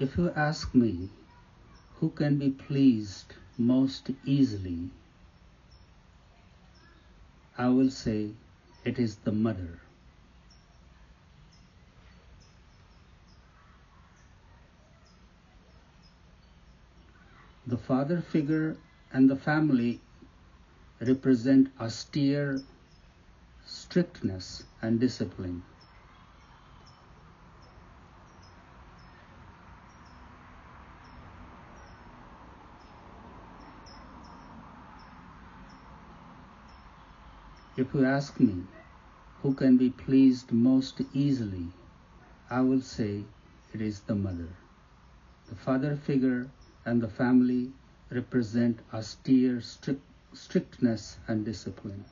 If you ask me who can be pleased most easily, I will say it is the mother. The father figure and the family represent austere strictness and discipline. If you ask me who can be pleased most easily, I will say it is the mother. The father figure and the family represent austere strict, strictness and discipline.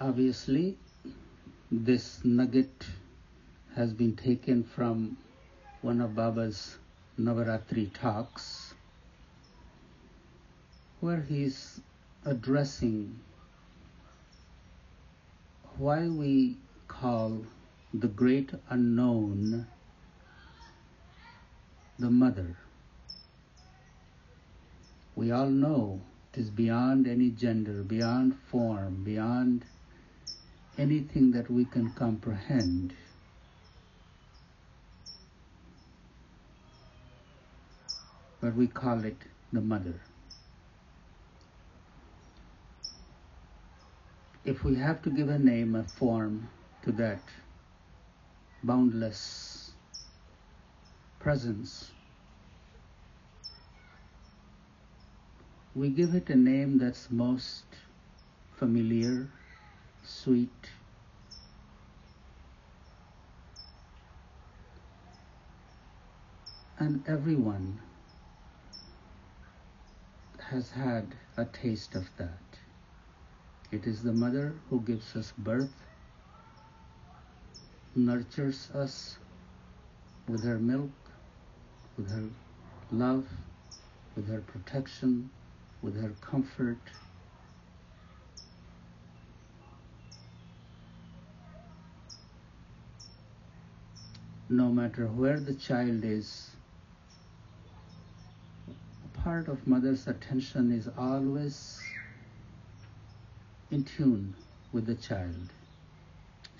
Obviously, this nugget has been taken from one of Baba's Navaratri talks, where he's addressing why we call the great unknown the mother. We all know it is beyond any gender, beyond form, beyond anything that we can comprehend. But we call it the mother. If we have to give a name, a form to that boundless presence, we give it a name that's most familiar, sweet. And everyone has had a taste of that. It is the mother who gives us birth, nurtures us with her milk, with her love, with her protection, with her comfort, no matter where the child is, part of mother's attention is always in tune with the child.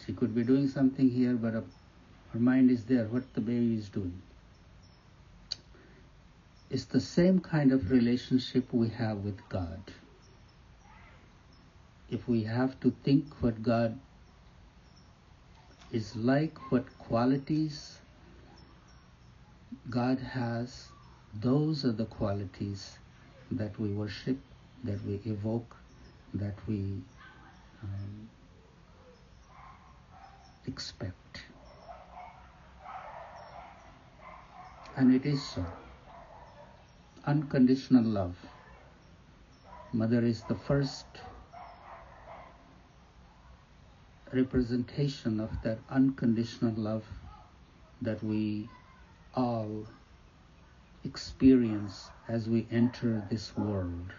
She could be doing something here, but her mind is there, what the baby is doing. It's the same kind of relationship we have with God. If we have to think what God is like, what qualities God has, those are the qualities that we worship, that we evoke, that we um, expect. And it is so. Unconditional love. Mother is the first representation of that unconditional love that we all experience as we enter this world.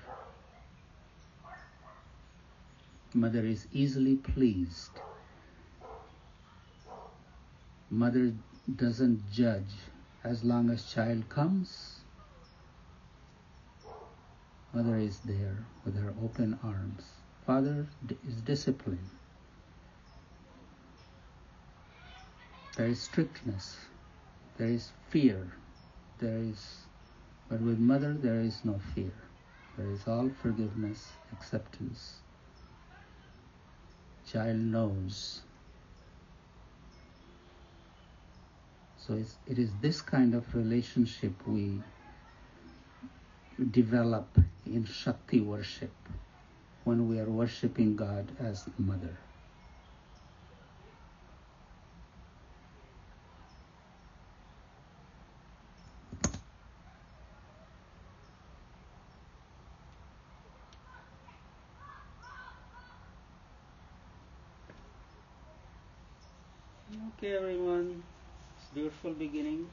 Mother is easily pleased. Mother doesn't judge as long as child comes. Mother is there with her open arms. Father is disciplined. There is strictness, there is fear, there is, but with mother there is no fear. There is all forgiveness, acceptance. Child knows. So it's, it is this kind of relationship we develop in Shakti worship when we are worshipping God as Mother. Okay, everyone. It's beautiful beginning.